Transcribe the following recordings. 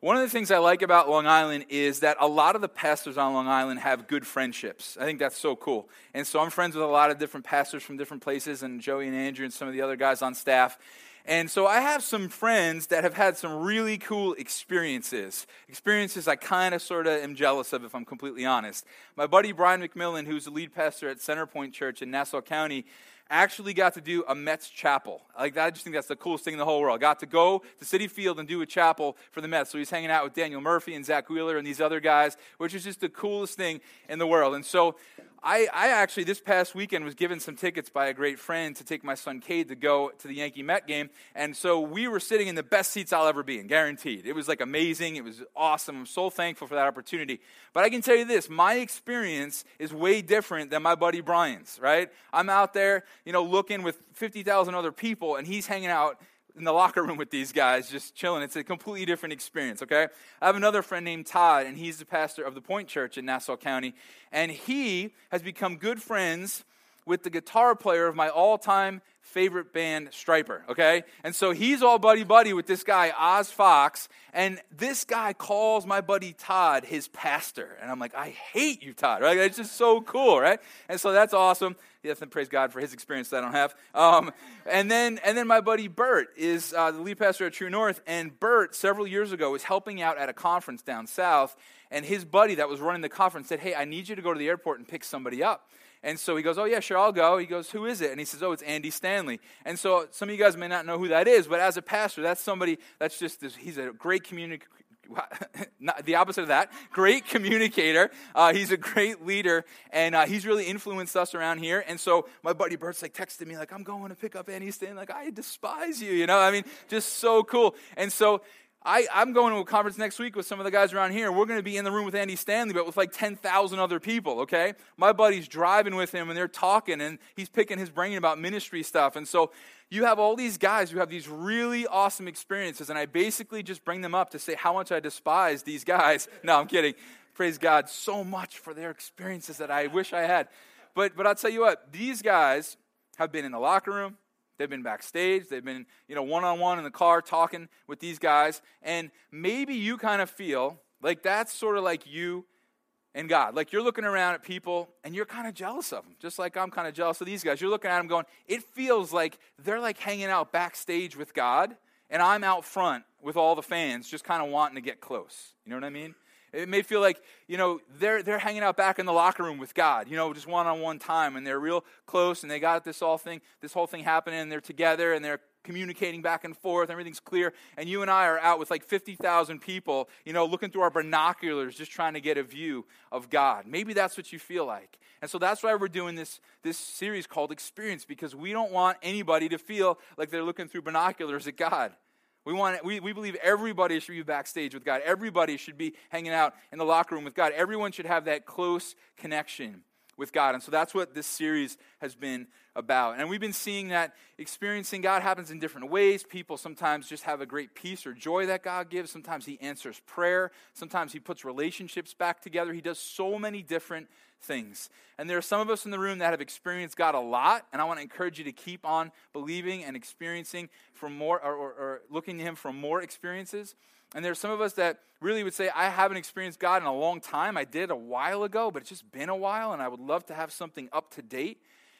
One of the things I like about Long Island is that a lot of the pastors on Long Island have good friendships. I think that's so cool. And so I'm friends with a lot of different pastors from different places, and Joey and Andrew and some of the other guys on staff. And so I have some friends that have had some really cool experiences. Experiences I kind of sort of am jealous of, if I'm completely honest. My buddy Brian McMillan, who's the lead pastor at Centerpoint Church in Nassau County, actually got to do a Mets chapel. Like I just think that's the coolest thing in the whole world. Got to go to Citi Field and do a chapel for the Mets. So he's hanging out with Daniel Murphy and Zack Wheeler and these other guys, which is just the coolest thing in the world. And so I, I, actually, this past weekend, was given some tickets by a great friend to take my son Cade to go to the Yankee Met game. And so we were sitting in the best seats I'll ever be in, guaranteed. It was like amazing. It was awesome. I'm so thankful for that opportunity. But I can tell you this my experience is way different than my buddy Brian's, right? I'm out there, you know, looking with 50,000 other people, and he's hanging out in the locker room with these guys, just chilling. It's a completely different experience, okay? I have another friend named Todd, and he's the pastor of the Point Church in Nassau County. And he has become good friends with the guitar player of my all time favorite band, Stryper, okay? And so he's all buddy buddy with this guy, Oz Fox, and this guy calls my buddy Todd his pastor. And I'm like, I hate you, Todd, right? It's just so cool, right? And so that's awesome. Yes, and praise God for his experience that I don't have. Um, and then, and then my buddy Bert is uh, the lead pastor at True North, and Bert several years ago was helping out at a conference down south, and his buddy that was running the conference said, "Hey, I need you to go to the airport and pick somebody up." And so he goes, Oh, yeah, sure, I'll go. He goes, Who is it? And he says, Oh, it's Andy Stanley. And so some of you guys may not know who that is, but as a pastor, that's somebody that's just, this, he's a great communicator. the opposite of that, great communicator. Uh, he's a great leader, and uh, he's really influenced us around here. And so my buddy Bert's like texted me like, "I'm going to pick up Andy Stanley." Like, I despise you, you know. I mean, just so cool. And so I, am going to a conference next week with some of the guys around here. We're going to be in the room with Andy Stanley, but with like 10,000 other people, okay? My buddy's driving with him and they're talking and he's picking his brain about ministry stuff. And so you have all these guys who have these really awesome experiences, and I basically just bring them up to say how much I despise these guys. No, I'm kidding. Praise God so much for their experiences that I wish I had. But, but I'll tell you what, these guys have been in the locker room, They've been backstage. They've been, you know, one on one in the car talking with these guys. And maybe you kind of feel like that's sort of like you and God. Like you're looking around at people and you're kind of jealous of them, just like I'm kind of jealous of these guys. You're looking at them going, it feels like they're like hanging out backstage with God, and I'm out front with all the fans just kind of wanting to get close. You know what I mean? It may feel like, you know, they're, they're hanging out back in the locker room with God, you know, just one on one time, and they're real close, and they got this all thing, this whole thing happening, and they're together, and they're communicating back and forth, everything's clear, and you and I are out with like 50,000 people, you know, looking through our binoculars, just trying to get a view of God. Maybe that's what you feel like. And so that's why we're doing this, this series called Experience, because we don't want anybody to feel like they're looking through binoculars at God. We, want, we, we believe everybody should be backstage with God. Everybody should be hanging out in the locker room with God. Everyone should have that close connection with God. And so that's what this series has been about. And we've been seeing that experiencing God happens in different ways. People sometimes just have a great peace or joy that God gives. Sometimes He answers prayer. Sometimes He puts relationships back together. He does so many different things. And there are some of us in the room that have experienced God a lot. And I want to encourage you to keep on believing and experiencing for more or, or, or looking to Him for more experiences. And there are some of us that really would say, I haven't experienced God in a long time. I did a while ago, but it's just been a while, and I would love to have something up to date.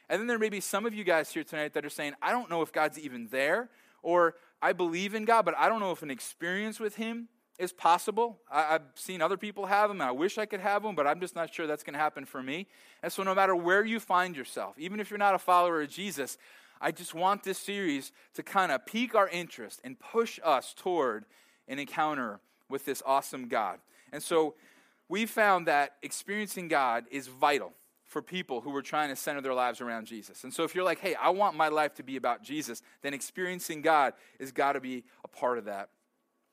And then there may be some of you guys here tonight that are saying, I don't know if God's even there, or I believe in God, but I don't know if an experience with Him is possible. I, have seen other people have them, and I wish I could have them, but I'm just not sure that's going to happen for me. And so, no matter where you find yourself, even if you're not a follower of Jesus, I just want this series to kind of pique our interest and push us toward an encounter with this awesome God. And so we found that experiencing God is vital for people who are trying to center their lives around Jesus. And so if you're like, hey, I want my life to be about Jesus, then experiencing God has got to be a part of that.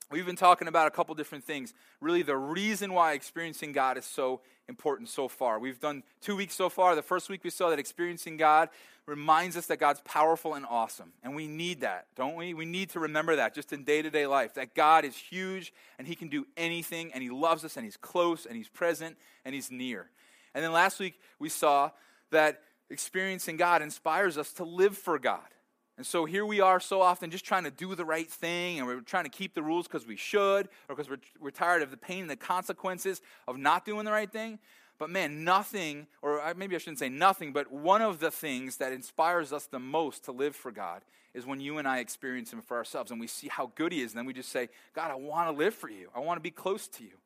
We've been talking about a couple different things. Really, the reason why experiencing God is so important so far. We've done two weeks so far. The first week we saw that experiencing God reminds us that God's powerful and awesome. And we need that, don't we? We need to remember that just in day to day life that God is huge and He can do anything and He loves us and He's close and He's present and He's near. And then last week we saw that experiencing God inspires us to live for God. And so here we are so often just trying to do the right thing and we're trying to keep the rules because we should or because we're, we're tired of the pain and the consequences of not doing the right thing. But man, nothing, or maybe I shouldn't say nothing, but one of the things that inspires us the most to live for God is when you and I experience Him for ourselves and we see how good He is. And then we just say, God, I want to live for you. I want to be close to you.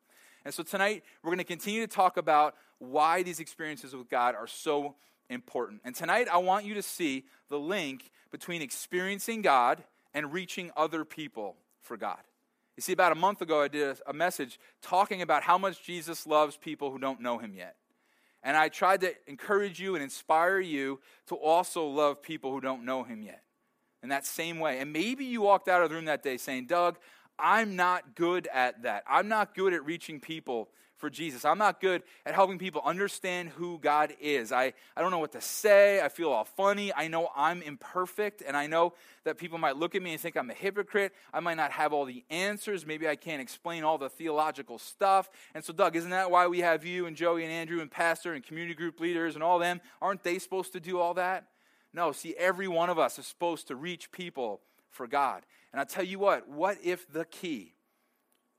And so tonight, we're going to continue to talk about why these experiences with God are so important. And tonight, I want you to see the link between experiencing God and reaching other people for God. You see, about a month ago, I did a message talking about how much Jesus loves people who don't know him yet. And I tried to encourage you and inspire you to also love people who don't know him yet in that same way. And maybe you walked out of the room that day saying, Doug, I'm not good at that. I'm not good at reaching people for Jesus. I'm not good at helping people understand who God is. I, I don't know what to say. I feel all funny. I know I'm imperfect, and I know that people might look at me and think I'm a hypocrite. I might not have all the answers. Maybe I can't explain all the theological stuff. And so, Doug, isn't that why we have you and Joey and Andrew and Pastor and community group leaders and all them? Aren't they supposed to do all that? No, see, every one of us is supposed to reach people for God. And I tell you what, what if the key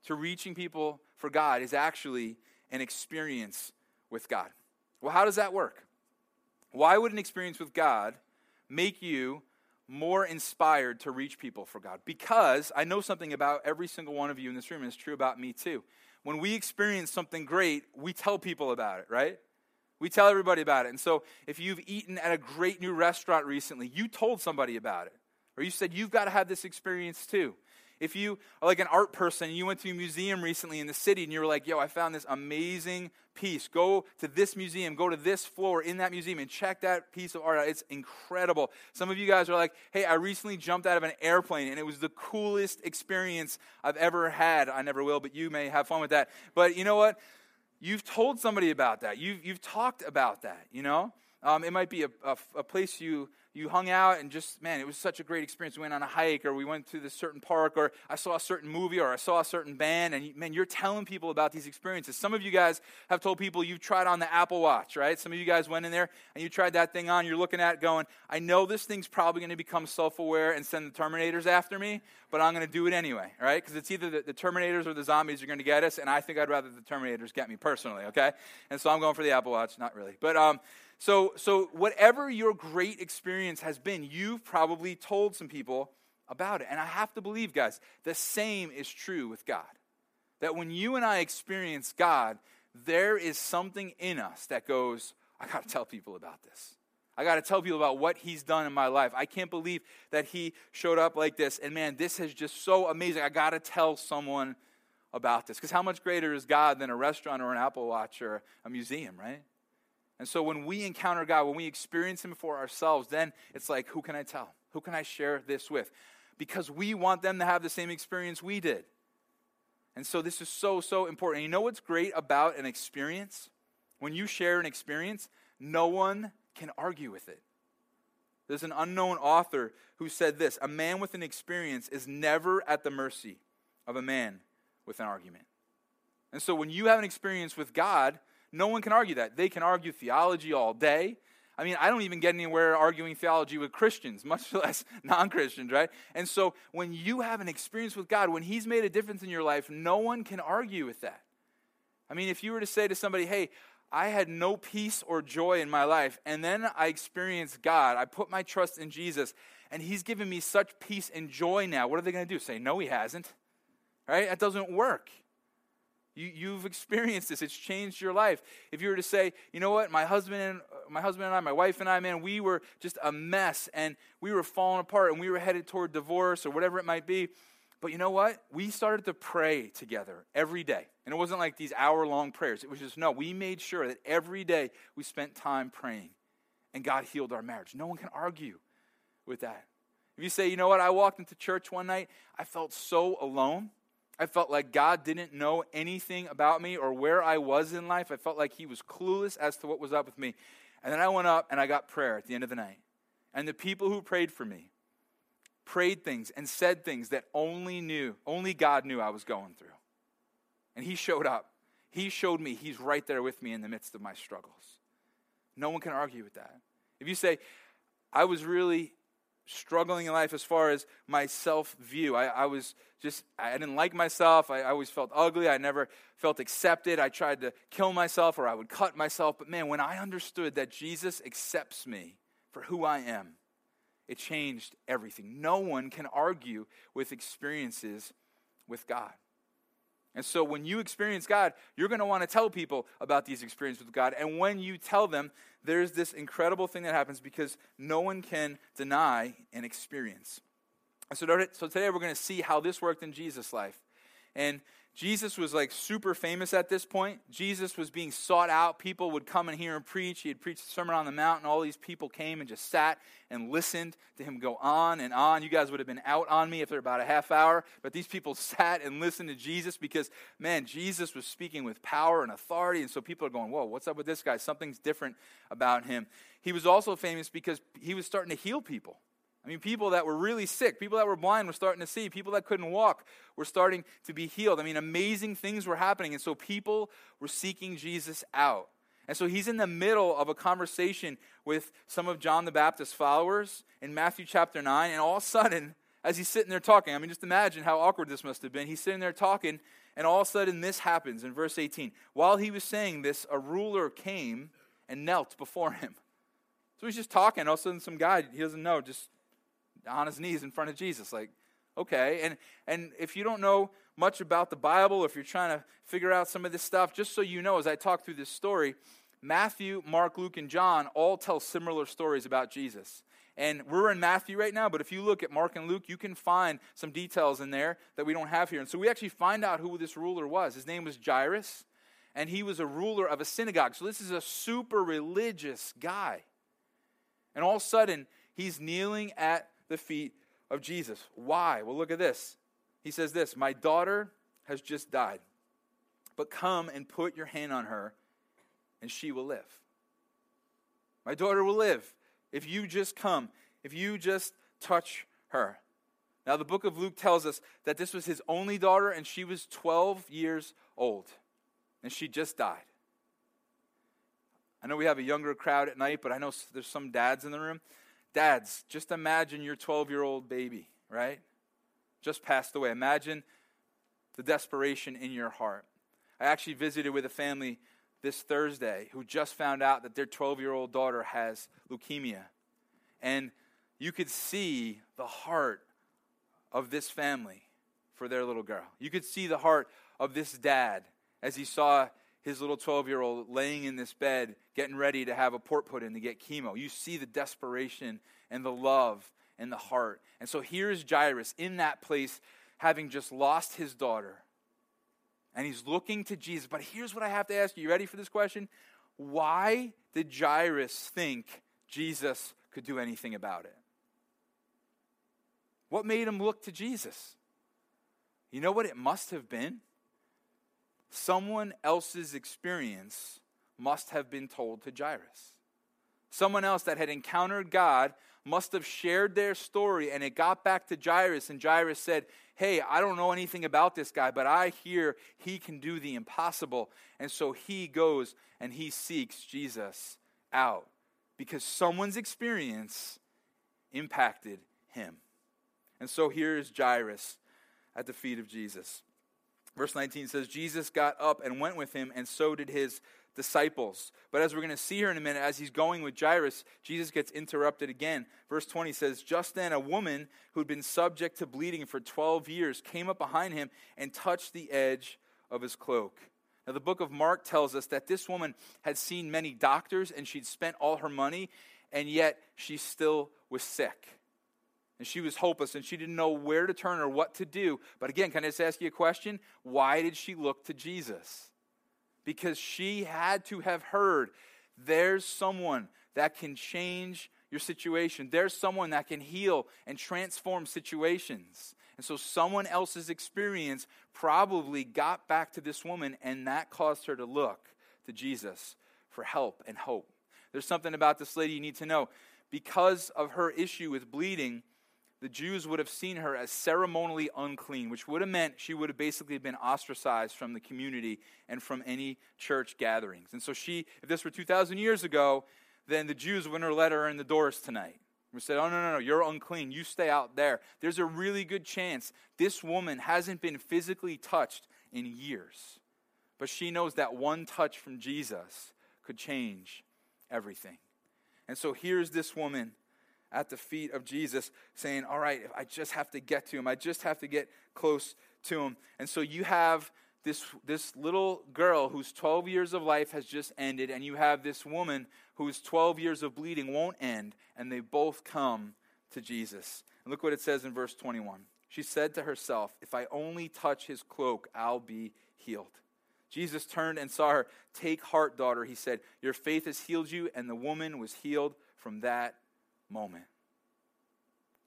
to reaching people for God is actually an experience with God. Well, how does that work? Why would an experience with God make you more inspired to reach people for God? Because I know something about every single one of you in this room, and it's true about me too. When we experience something great, we tell people about it, right? We tell everybody about it. And so if you've eaten at a great new restaurant recently, you told somebody about it. Or you said, you've got to have this experience too. If you are like an art person, you went to a museum recently in the city and you were like, yo, I found this amazing piece. Go to this museum, go to this floor in that museum and check that piece of art out. It's incredible. Some of you guys are like, hey, I recently jumped out of an airplane and it was the coolest experience I've ever had. I never will, but you may have fun with that. But you know what? You've told somebody about that. You've, you've talked about that, you know? Um, it might be a, a, a place you you hung out and just, man, it was such a great experience. We went on a hike or we went to this certain park or I saw a certain movie or I saw a certain band. And man, you're telling people about these experiences. Some of you guys have told people you've tried on the Apple Watch, right? Some of you guys went in there and you tried that thing on. You're looking at going, I know this thing's probably going to become self aware and send the Terminators after me, but I'm going to do it anyway, right? Because it's either the, the Terminators or the zombies are going to get us. And I think I'd rather the Terminators get me personally, okay? And so I'm going for the Apple Watch. Not really. But, um, so, so whatever your great experience has been, you've probably told some people about it. And I have to believe, guys, the same is true with God. That when you and I experience God, there is something in us that goes, I got to tell people about this. I got to tell people about what he's done in my life. I can't believe that he showed up like this. And man, this is just so amazing. I got to tell someone about this. Because how much greater is God than a restaurant or an Apple Watch or a museum, right? And so when we encounter God, when we experience Him for ourselves, then it's like, who can I tell? Who can I share this with? Because we want them to have the same experience we did. And so this is so, so important. And you know what's great about an experience? When you share an experience, no one can argue with it. There's an unknown author who said this A man with an experience is never at the mercy of a man with an argument. And so when you have an experience with God, no one can argue that. They can argue theology all day. I mean, I don't even get anywhere arguing theology with Christians, much less non Christians, right? And so when you have an experience with God, when He's made a difference in your life, no one can argue with that. I mean, if you were to say to somebody, hey, I had no peace or joy in my life, and then I experienced God, I put my trust in Jesus, and He's given me such peace and joy now, what are they going to do? Say, no, He hasn't, right? That doesn't work. You, you've experienced this. It's changed your life. If you were to say, you know what, my husband and my husband and I, my wife and I, man, we were just a mess and we were falling apart and we were headed toward divorce or whatever it might be. But you know what? We started to pray together every day. And it wasn't like these hour long prayers. It was just, no, we made sure that every day we spent time praying and God healed our marriage. No one can argue with that. If you say, you know what, I walked into church one night, I felt so alone. I felt like God didn't know anything about me or where I was in life. I felt like He was clueless as to what was up with me. And then I went up and I got prayer at the end of the night. And the people who prayed for me prayed things and said things that only knew, only God knew I was going through. And He showed up. He showed me He's right there with me in the midst of my struggles. No one can argue with that. If you say, I was really struggling in life as far as my self view. I, I, was just, I didn't like myself. I, I, always felt ugly. I never felt accepted. I tried to kill myself or I would cut myself. But man, when I understood that Jesus accepts me for who I am, it changed everything. No one can argue with experiences with God. And so when you experience God, you're going to want to tell people about these experiences with God. And when you tell them, there's this incredible thing that happens because no one can deny an experience. So, so today we're going to see how this worked in Jesus' life. And Jesus was like super famous at this point. Jesus was being sought out. People would come and hear him preach. He had preached the Sermon on the Mount, and all these people came and just sat and listened to him go on and on. You guys would have been out on me if they're about a half hour, but these people sat and listened to Jesus because, man, Jesus was speaking with power and authority. And so people are going, Whoa, what's up with this guy? Something's different about him. He was also famous because he was starting to heal people. I mean, people that were really sick, people that were blind were starting to see, people that couldn't walk were starting to be healed. I mean, amazing things were happening. And so people were seeking Jesus out. And so he's in the middle of a conversation with some of John the Baptist's followers in Matthew chapter 9. And all of a sudden, as he's sitting there talking, I mean, just imagine how awkward this must have been. He's sitting there talking, and all of a sudden, this happens in verse 18. While he was saying this, a ruler came and knelt before him. So he's just talking. All of a sudden, some guy he doesn't know just on his knees in front of Jesus. Like, okay. And, and if you don't know much about the Bible, if you're trying to figure out some of this stuff, just so you know, as I talk through this story, Matthew, Mark, Luke, and John all tell similar stories about Jesus. And we're in Matthew right now, but if you look at Mark and Luke, you can find some details in there that we don't have here. And so we actually find out who this ruler was. His name was Jairus, and he was a ruler of a synagogue. So this is a super religious guy. And all of a sudden, he's kneeling at the feet of Jesus. Why? Well, look at this. He says this My daughter has just died, but come and put your hand on her, and she will live. My daughter will live if you just come, if you just touch her. Now, the book of Luke tells us that this was his only daughter, and she was 12 years old, and she just died. I know we have a younger crowd at night, but I know there's some dads in the room. Dads, just imagine your 12 year old baby, right? Just passed away. Imagine the desperation in your heart. I actually visited with a family this Thursday who just found out that their 12 year old daughter has leukemia. And you could see the heart of this family for their little girl. You could see the heart of this dad as he saw his little 12 year old laying in this bed, getting ready to have a port put in to get chemo. You see the desperation and the love and the heart. And so here's Jairus in that place, having just lost his daughter. And he's looking to Jesus. But here's what I have to ask you. You ready for this question? Why did Jairus think Jesus could do anything about it? What made him look to Jesus? You know what it must have been? Someone else's experience must have been told to Jairus. Someone else that had encountered God must have shared their story, and it got back to Jairus, and Jairus said, Hey, I don't know anything about this guy, but I hear he can do the impossible. And so he goes and he seeks Jesus out because someone's experience impacted him. And so here is Jairus at the feet of Jesus. Verse 19 says, Jesus got up and went with him, and so did his disciples. But as we're going to see here in a minute, as he's going with Jairus, Jesus gets interrupted again. Verse 20 says, Just then a woman who had been subject to bleeding for 12 years came up behind him and touched the edge of his cloak. Now, the book of Mark tells us that this woman had seen many doctors and she'd spent all her money, and yet she still was sick. And she was hopeless and she didn't know where to turn or what to do. But again, can I just ask you a question? Why did she look to Jesus? Because she had to have heard there's someone that can change your situation, there's someone that can heal and transform situations. And so, someone else's experience probably got back to this woman, and that caused her to look to Jesus for help and hope. There's something about this lady you need to know. Because of her issue with bleeding, the Jews would have seen her as ceremonially unclean, which would have meant she would have basically been ostracized from the community and from any church gatherings. And so she, if this were 2,000 years ago, then the Jews wouldn't have let her in the doors tonight, We said, Oh, no, no, no, you're unclean. You stay out there. There's a really good chance this woman hasn't been physically touched in years. But she knows that one touch from Jesus could change everything. And so here's this woman at the feet of Jesus saying, All right, I just have to get to him. I just have to get close to him. And so you have this, this little girl whose 12 years of life has just ended, and you have this woman whose 12 years of bleeding won't end, and they both come to Jesus. And look what it says in verse 21. She said to herself, If I only touch his cloak, I'll be healed. Jesus turned and saw her. Take heart, daughter, he said. Your faith has healed you. And the woman was healed from that moment.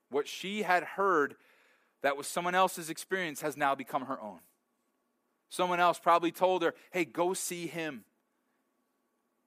What she had heard that was someone else's experience has now become her own. Someone else probably told her, hey, go see him.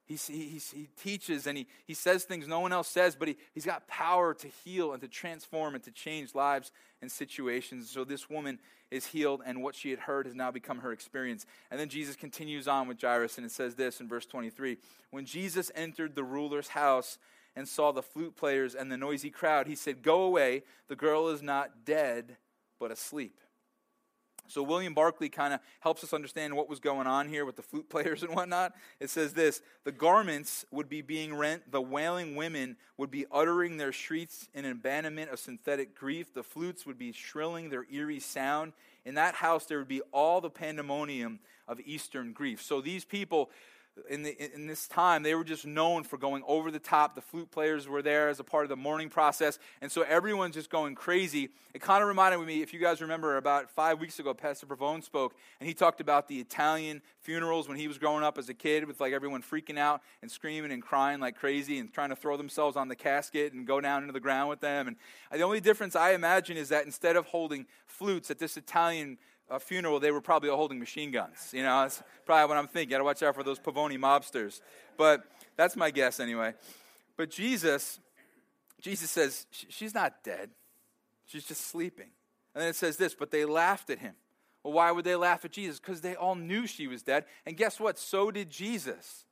He, he, he teaches and he, he says things no one else says, but he, he's got power to heal and to transform and to change lives and situations. So this woman is healed, and what she had heard has now become her experience. And then Jesus continues on with Jairus, and it says this in verse 23 When Jesus entered the ruler's house and saw the flute players and the noisy crowd, he said, Go away, the girl is not dead, but asleep. So William Barclay kind of helps us understand what was going on here with the flute players and whatnot. It says this the garments would be being rent, the wailing women would be uttering their shrieks in abandonment of synthetic grief, the flutes would be shrilling their eerie sound. In that house, there would be all the pandemonium of Eastern grief. So these people in, the, in this time, they were just known for going over the top. The flute players were there as a part of the mourning process. And so everyone's just going crazy. It kind of reminded me, if you guys remember, about five weeks ago, Pastor Pavone spoke, and he talked about the Italian funerals when he was growing up as a kid with like everyone freaking out and screaming and crying like crazy and trying to throw themselves on the casket and go down into the ground with them. And the only difference I imagine is that instead of holding flutes at this Italian a funeral, they were probably holding machine guns. You know, that's probably what I'm thinking. Got to watch out for those Pavoni mobsters. But that's my guess anyway. But Jesus, Jesus says, she's not dead. She's just sleeping. And then it says this, but they laughed at him. Well, why would they laugh at Jesus? Because they all knew she was dead. And guess what? So did Jesus.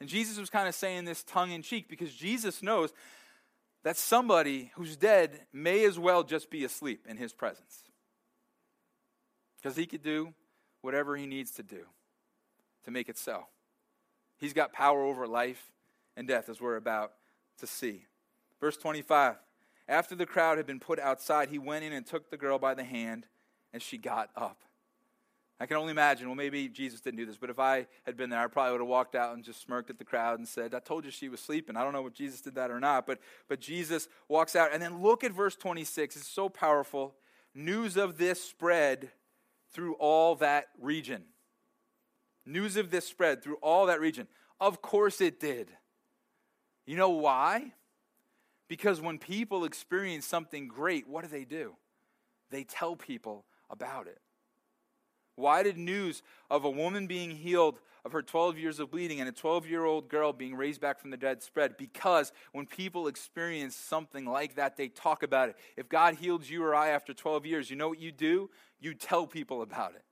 And Jesus was kind of saying this tongue in cheek because Jesus knows that somebody who's dead may as well just be asleep in his presence. Because he could do whatever he needs to do to make it so. He's got power over life and death, as we're about to see. Verse 25 After the crowd had been put outside, he went in and took the girl by the hand, and she got up. I can only imagine, well, maybe Jesus didn't do this, but if I had been there, I probably would have walked out and just smirked at the crowd and said, I told you she was sleeping. I don't know if Jesus did that or not, but, but Jesus walks out. And then look at verse 26. It's so powerful. News of this spread through all that region. News of this spread through all that region. Of course it did. You know why? Because when people experience something great, what do they do? They tell people about it. Why did news of a woman being healed of her 12 years of bleeding and a 12 year old girl being raised back from the dead spread? Because when people experience something like that, they talk about it. If God healed you or I after 12 years, you know what you do? You tell people about it.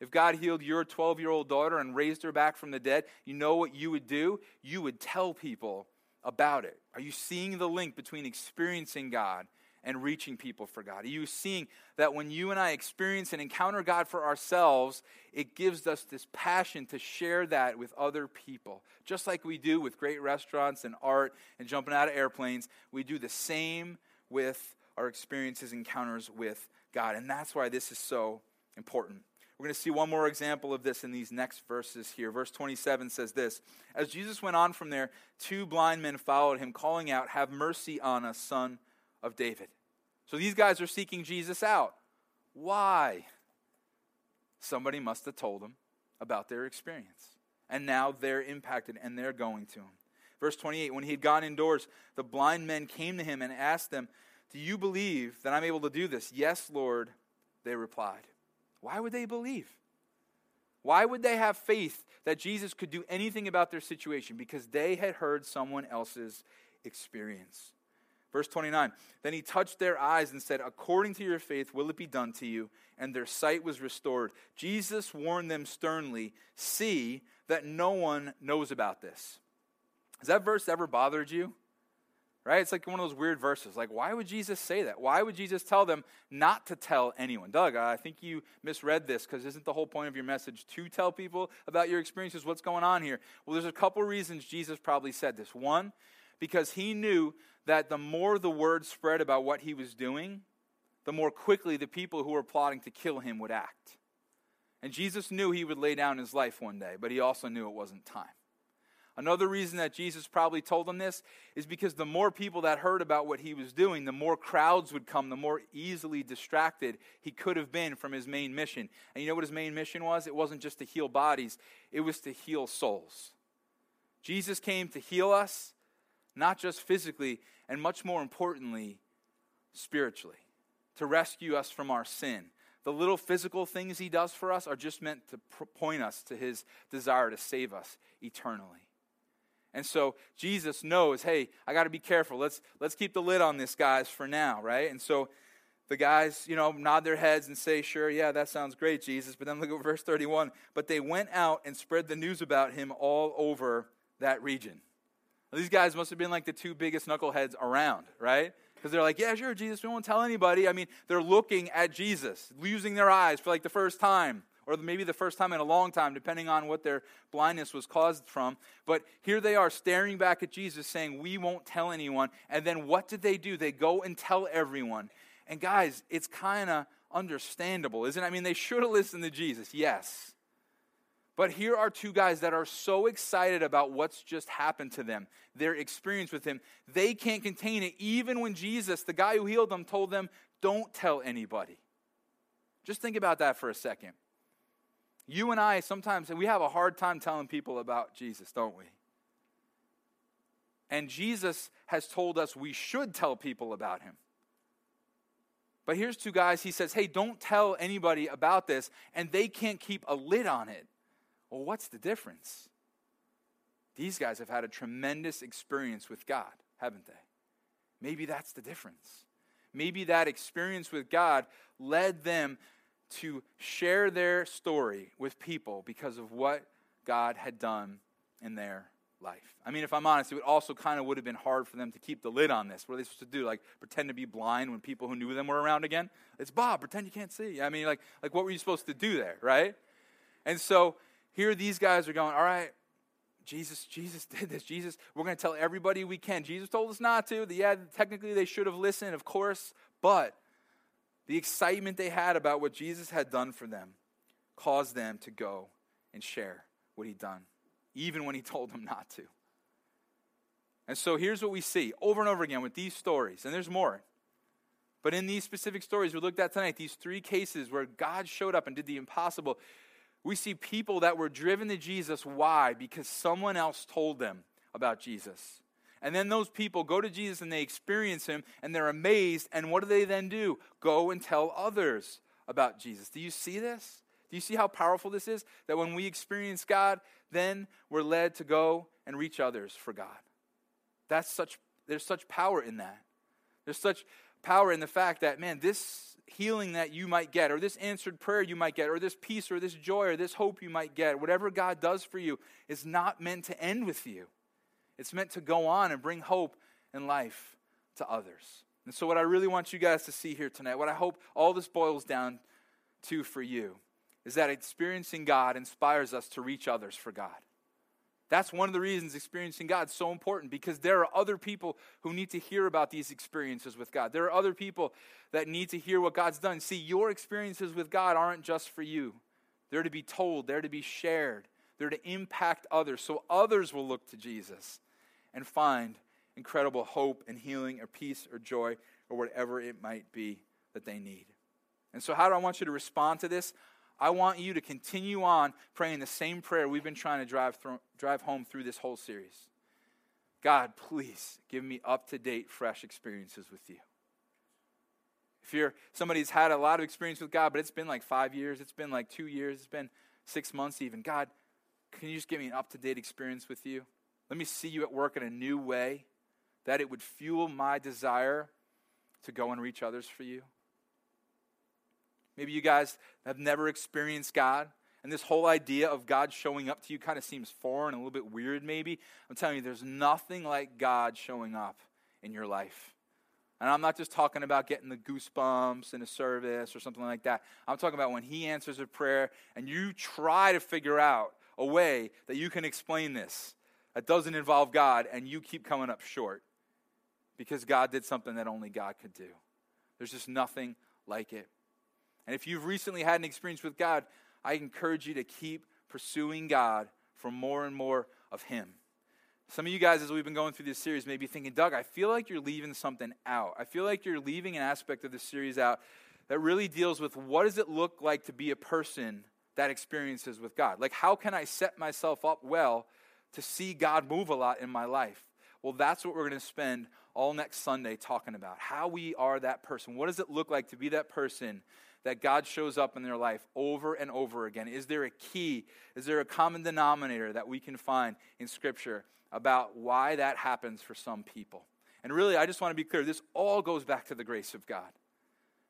If God healed your 12 year old daughter and raised her back from the dead, you know what you would do? You would tell people about it. Are you seeing the link between experiencing God and reaching people for God? Are you seeing that when you and I experience and encounter God for ourselves, it gives us this passion to share that with other people? Just like we do with great restaurants and art and jumping out of airplanes, we do the same with our experiences, encounters with God. And that's why this is so important. We're going to see one more example of this in these next verses here. Verse 27 says this As Jesus went on from there, two blind men followed him, calling out, Have mercy on us, son of David. So these guys are seeking Jesus out. Why? Somebody must have told them about their experience. And now they're impacted and they're going to him. Verse 28 When he had gone indoors, the blind men came to him and asked them, Do you believe that I'm able to do this? Yes, Lord, they replied. Why would they believe? Why would they have faith that Jesus could do anything about their situation? Because they had heard someone else's experience. Verse 29 Then he touched their eyes and said, According to your faith will it be done to you. And their sight was restored. Jesus warned them sternly, See that no one knows about this. Has that verse ever bothered you? right? It's like one of those weird verses. Like, why would Jesus say that? Why would Jesus tell them not to tell anyone? Doug, I think you misread this because isn't the whole point of your message to tell people about your experiences? What's going on here? Well, there's a couple reasons Jesus probably said this. One, because he knew that the more the word spread about what he was doing, the more quickly the people who were plotting to kill him would act. And Jesus knew he would lay down his life one day, but he also knew it wasn't time. Another reason that Jesus probably told them this is because the more people that heard about what he was doing, the more crowds would come, the more easily distracted he could have been from his main mission. And you know what his main mission was? It wasn't just to heal bodies, it was to heal souls. Jesus came to heal us, not just physically, and much more importantly, spiritually, to rescue us from our sin. The little physical things he does for us are just meant to point us to his desire to save us eternally. And so Jesus knows, hey, I got to be careful. Let's let's keep the lid on this guys for now, right? And so the guys, you know, nod their heads and say, "Sure, yeah, that sounds great, Jesus." But then look at verse 31. But they went out and spread the news about him all over that region. These guys must have been like the two biggest knuckleheads around, right? Because they're like, "Yeah, sure, Jesus, we won't tell anybody." I mean, they're looking at Jesus, losing their eyes for like the first time or maybe the first time in a long time, depending on what their blindness was caused from. But here they are staring back at Jesus, saying, We won't tell anyone. And then what did they do? They go and tell everyone. And guys, it's kind of understandable, isn't it? I mean, they should have listened to Jesus, yes. But here are two guys that are so excited about what's just happened to them, their experience with him. They can't contain it, even when Jesus, the guy who healed them, told them, Don't tell anybody. Just think about that for a second. You and I sometimes we have a hard time telling people about Jesus, don't we? And Jesus has told us we should tell people about him. But here's two guys, he says, Hey, don't tell anybody about this, and they can't keep a lid on it. Well, what's the difference? These guys have had a tremendous experience with God, haven't they? Maybe that's the difference. Maybe that experience with God led them to share their story with people because of what God had done in their life. I mean, if I'm honest, it would also kind of would have been hard for them to keep the lid on this. What are they supposed to do? Like pretend to be blind when people who knew them were around again? It's Bob, pretend you can't see. I mean, like, like what were you supposed to do there, right? And so here these guys are going, all right, Jesus, Jesus did this. Jesus, we're going to tell everybody we can. Jesus told us not to. Yeah, technically they should have listened, of course, but the excitement they had about what Jesus had done for them caused them to go and share what he'd done, even when he told them not to. And so here's what we see over and over again with these stories, and there's more. But in these specific stories we looked at tonight, these three cases where God showed up and did the impossible, we see people that were driven to Jesus. Why? Because someone else told them about Jesus. And then those people go to Jesus and they experience him and they're amazed. And what do they then do? Go and tell others about Jesus. Do you see this? Do you see how powerful this is? That when we experience God, then we're led to go and reach others for God. That's such there's such power in that. There's such power in the fact that, man, this healing that you might get, or this answered prayer you might get, or this peace, or this joy, or this hope you might get, whatever God does for you, is not meant to end with you. It's meant to go on and bring hope and life to others. And so, what I really want you guys to see here tonight, what I hope all this boils down to for you, is that experiencing God inspires us to reach others for God. That's one of the reasons experiencing God is so important because there are other people who need to hear about these experiences with God. There are other people that need to hear what God's done. See, your experiences with God aren't just for you, they're to be told, they're to be shared, they're to impact others so others will look to Jesus and find incredible hope and healing or peace or joy or whatever it might be that they need. And so, how do I want you to respond to this? I want you to continue on praying the same prayer we've been trying to drive, drive home through this whole series. God, please give me up to date, fresh experiences with you. If you're somebody who's had a lot of experience with God, but it's been like five years, it's been like two years, it's been six months even, God, can you just give me an up to date experience with you? Let me see you at work in a new way, that it would fuel my desire to go and reach others for you. Maybe you guys have never experienced God, and this whole idea of God showing up to you kind of seems foreign, a little bit weird, maybe. I'm telling you, there's nothing like God showing up in your life. And I'm not just talking about getting the goosebumps in a service or something like that. I'm talking about when He answers a prayer and you try to figure out a way that you can explain this that doesn't involve God and you keep coming up short because God did something that only God could do. There's just nothing like it. And if you've recently had an experience with God, I encourage you to keep pursuing God for more and more of Him. Some of you guys, as we've been going through this series, may be thinking, Doug, I feel like you're leaving something out. I feel like you're leaving an aspect of this series out that really deals with what does it look like to be a person that experiences with God? Like, how can I set myself up well to see God move a lot in my life? Well, that's what we're going to spend all next Sunday talking about. How we are that person. What does it look like to be that person that God shows up in their life over and over again? Is there a key? Is there a common denominator that we can find in Scripture about why that happens for some people? And really, I just want to be clear this all goes back to the grace of God.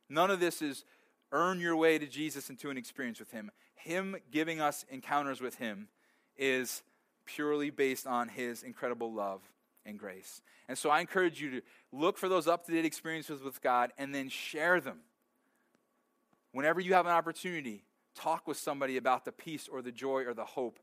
None of this is earn your way to Jesus and to an experience with Him. Him giving us encounters with Him is purely based on His incredible love and grace. And so I encourage you to look for those up to date experiences with God and then share them Whenever you have an opportunity, talk with somebody about the peace or the joy or the hope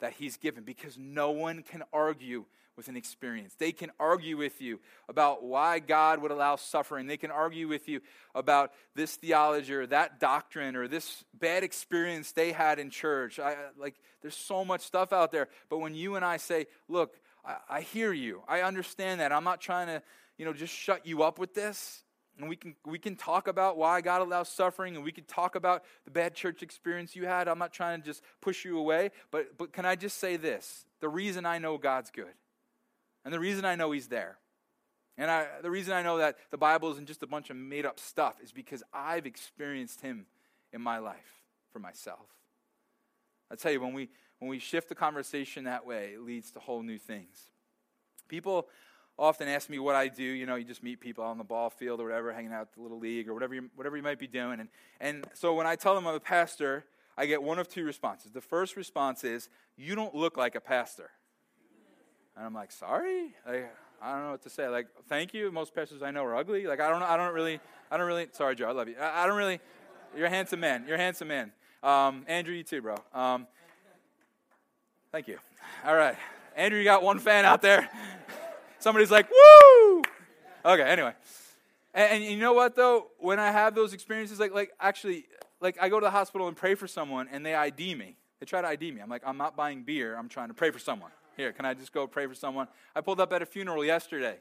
that He's given because no one can argue with an experience. They can argue with you about why God would allow suffering. They can argue with you about this theology or that doctrine or this bad experience they had in church. I, like, there's so much stuff out there. But when you and I say, look, I, I hear you, I understand that. I'm not trying to, you know, just shut you up with this. And we can, we can talk about why God allows suffering, and we can talk about the bad church experience you had. I'm not trying to just push you away, but, but can I just say this? The reason I know God's good, and the reason I know He's there, and I, the reason I know that the Bible isn't just a bunch of made up stuff is because I've experienced Him in my life for myself. I tell you, when we, when we shift the conversation that way, it leads to whole new things. People often ask me what I do. You know, you just meet people on the ball field or whatever, hanging out at the little league or whatever you, whatever you might be doing. And, and so when I tell them I'm a pastor, I get one of two responses. The first response is, You don't look like a pastor. And I'm like, Sorry? Like, I don't know what to say. Like, thank you. Most pastors I know are ugly. Like, I don't know. I don't really, I don't really, sorry, Joe, I love you. I, I don't really, you're a handsome man. You're a handsome man. Um, Andrew, you too, bro. Um, thank you. All right. Andrew, you got one fan out there. Somebody's like, woo! Okay, anyway. And, and, you know what though? When I have those experiences, like like actually, like I go to the hospital and pray for someone, and they ID me. They try to ID me. I'm like, I'm not buying beer. I'm trying to pray for someone. Here, can I just go pray for someone? I pulled up at a funeral yesterday,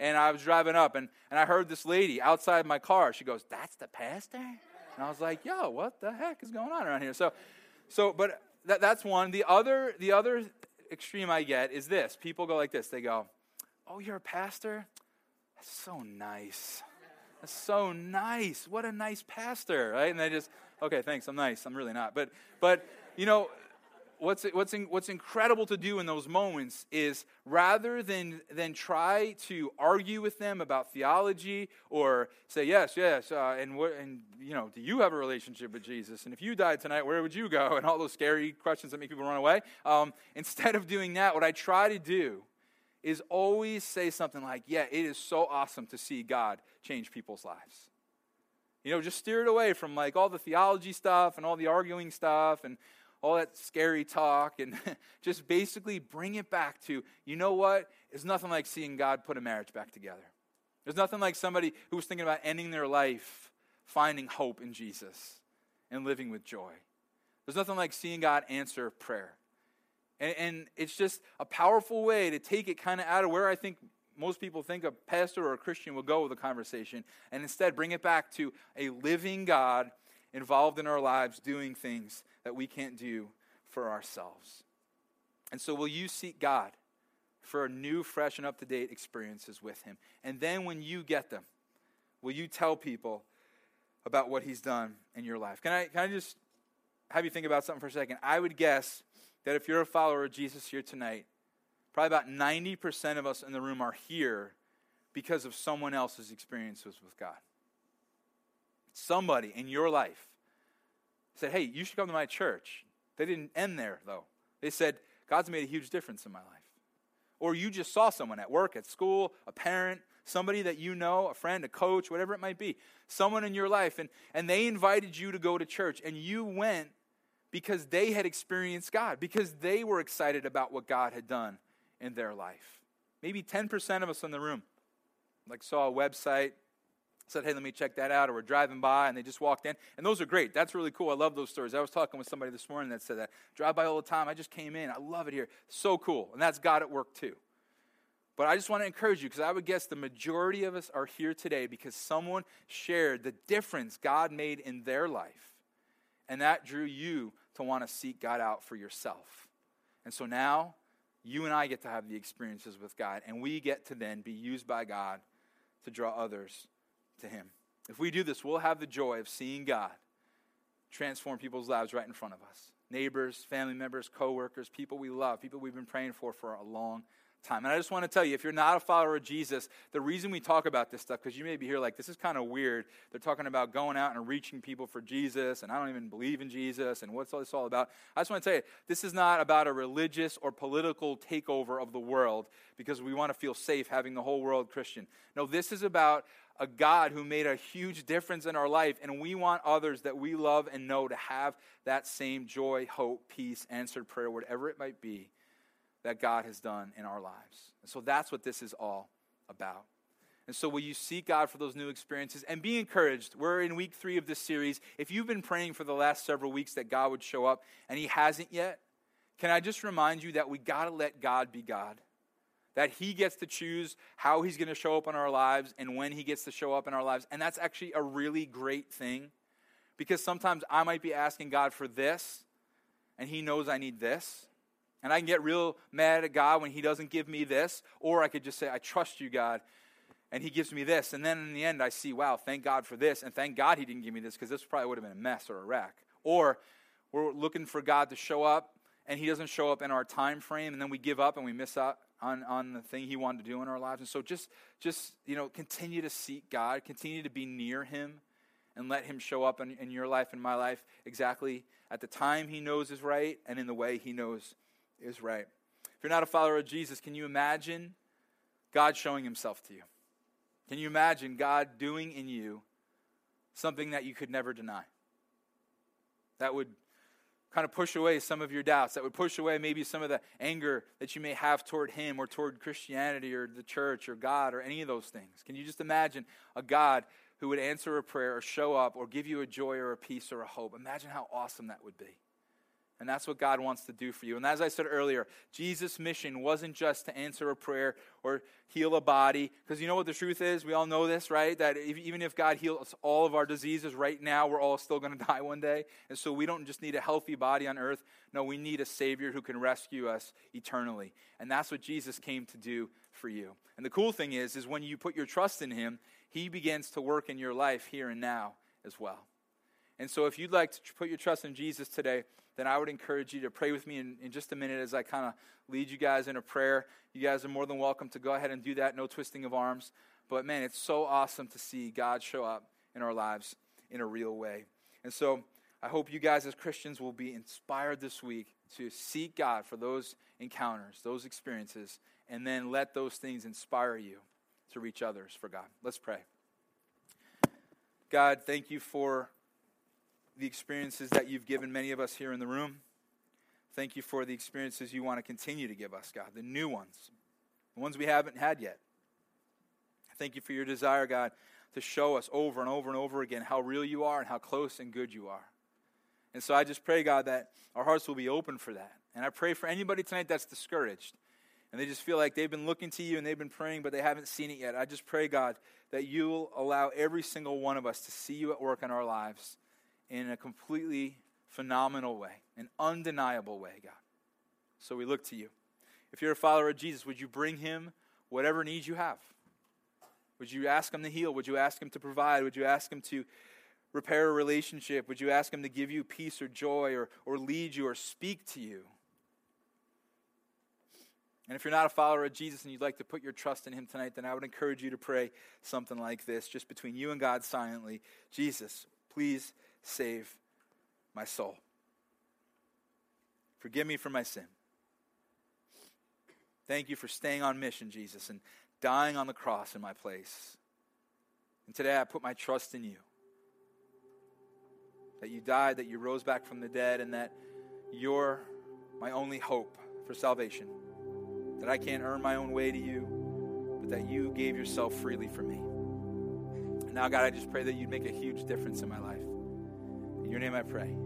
and I was driving up, and, and I heard this lady outside my car. She goes, "That's the pastor," and I was like, "Yo, what the heck is going on around here?" So, so, but that, that's one. The other, the other extreme I get is this: people go like this. They go, Oh, you're a pastor? That's so nice. That's so nice. What a nice pastor, right? And they just, okay, thanks. I'm nice. I'm really not. But, but you know, what's what's in, what's incredible to do in those moments is rather than than try to argue with them about theology or say yes, yes, uh, and what and you know, do you have a relationship with Jesus? And if you died tonight, where would you go? And all those scary questions that make people run away. Um, instead of doing that, what I try to do is always say something like, Yeah, it is so awesome to see God change people's lives. You know, just steer it away from like all the theology stuff and all the arguing stuff and all that scary talk and just basically bring it back to, you know what? It's nothing like seeing God put a marriage back together. There's nothing like somebody who was thinking about ending their life finding hope in Jesus and living with joy. There's nothing like seeing God answer prayer. And, and it's just a powerful way to take it kind of out of where I think most people think a pastor or a Christian will go with a conversation, and instead bring it back to a living God involved in our lives doing things that we can't do for ourselves. And so, will you seek God for new, fresh, and up to date experiences with Him? And then, when you get them, will you tell people about what He's done in your life? Can I, can I just have you think about something for a second? I would guess that if you're a follower of Jesus here tonight, probably about 90% of us in the room are here because of someone else's experiences with God. Somebody in your life said, Hey, you should come to my church. They didn't end there, though. They said, God's made a huge difference in my life. Or you just saw someone at work, at school, a parent, somebody that you know, a friend, a coach, whatever it might be, someone in your life, and, and they invited you to go to church, and you went because they had experienced God, because they were excited about what God had done in their life. Maybe 10% of us in the room like saw a website, said, hey, let me check that out, or we're driving by and they just walked in. And those are great. That's really cool. I love those stories. I was talking with somebody this morning that said that. Drive by all the time. I just came in. I love it here. So cool. And that's God at work too. But I just want to encourage you because I would guess the majority of us are here today because someone shared the difference God made in their life. And that drew you to want to seek God out for yourself. And so now you and I get to have the experiences with God, and we get to then be used by God to draw others to Him. If we do this, we'll have the joy of seeing God transform people's lives right in front of us neighbors, family members, coworkers, people we love, people we've been praying for for a long time. And I just want to tell you if you're not a follower of Jesus, the reason we talk about this stuff, because you may be here like, this is kind of weird. They're talking about going out and reaching people for Jesus, and I don't even believe in Jesus, and what's all this all about? I just want to tell you, this is not about a religious or political takeover of the world because we want to feel safe having the whole world Christian. No, this is about a God who made a huge difference in our life, and we want others that we love and know to have that same joy, hope, peace, answered prayer, whatever it might be that God has done in our lives. And so that's what this is all about. And so, will you seek God for those new experiences and be encouraged? We're in week three of this series. If you've been praying for the last several weeks that God would show up and He hasn't yet, can I just remind you that we got to let God be God? That He gets to choose how He's going to show up in our lives and when He gets to show up in our lives. And that's actually a really great thing because sometimes I might be asking God for this and He knows I need this. And I can get real mad at God when He doesn't give me this, or I could just say, I trust you, God, and He gives me this. And then in the end, I see, wow, thank God for this, and thank God He didn't give me this because this probably would have been a mess or a wreck. Or we're looking for God to show up, and He doesn't show up in our time frame, and then we give up and we miss out on, on the thing He wanted to do in our lives. And so just, just, you know, continue to seek God, continue to be near Him and let him show up in, in, your life and my life exactly at the time he knows is right and in the way he knows is right. If you're not a follower of Jesus, can you imagine God showing himself to you? Can you imagine God doing in you something that you could never deny? That would kind of push away some of your doubts, that would push away maybe some of the anger that you may have toward Him or toward Christianity or the church or God or any of those things. Can you just imagine a God who would answer a prayer or show up or give you a joy or a peace or a hope? Imagine how awesome that would be. And that's what God wants to do for you. And as I said earlier, Jesus' mission wasn't just to answer a prayer or heal a body. Because you know what the truth is? We all know this, right? That if, even if God heals all of our diseases right now, we're all still going to die one day. And so we don't just need a healthy body on earth. No, we need a Savior who can rescue us eternally. And that's what Jesus came to do for you. And the cool thing is, is when you put your trust in Him, He begins to work in your life here and now as well. And so if you'd like to put your trust in Jesus today, then I would encourage you to pray with me in, in just a minute as I kind of lead you guys in a prayer. You guys are more than welcome to go ahead and do that, no twisting of arms. But man, it's so awesome to see God show up in our lives in a real way. And so I hope you guys as Christians will be inspired this week to seek God for those encounters, those experiences, and then let those things inspire you to reach others for God. Let's pray. God, thank you for the experiences that you've given many of us here in the room. Thank you for the experiences you want to continue to give us, God, the new ones, the ones we haven't had yet. Thank you for your desire, God, to show us over and over and over again how real you are and how close and good you are. And so I just pray, God, that our hearts will be open for that. And I pray for anybody tonight that's discouraged and they just feel like they've been looking to you and they've been praying, but they haven't seen it yet. I just pray, God, that you'll allow every single one of us to see you at work in our lives in a completely phenomenal way, an undeniable way, God. So we look to you. If you're a follower of Jesus, would you bring him whatever needs you have? Would you ask him to heal? Would you ask him to provide? Would you ask him to repair a relationship? Would you ask him to give you peace or joy or, or lead you or speak to you? And if you're not a follower of Jesus and you'd like to put your trust in him tonight, then I would encourage you to pray something like this, just between you and God silently Jesus, please save my soul. Forgive me for my sin. Thank you for staying on mission, Jesus, and dying on the cross in my place. And today I put my trust in you. That you died, that you rose back from the dead, and that you're my only hope for salvation. That I can't earn my own way to you, but that you gave yourself freely for me. And now, God, I just pray that you'd make a huge difference in my life. In your name I pray.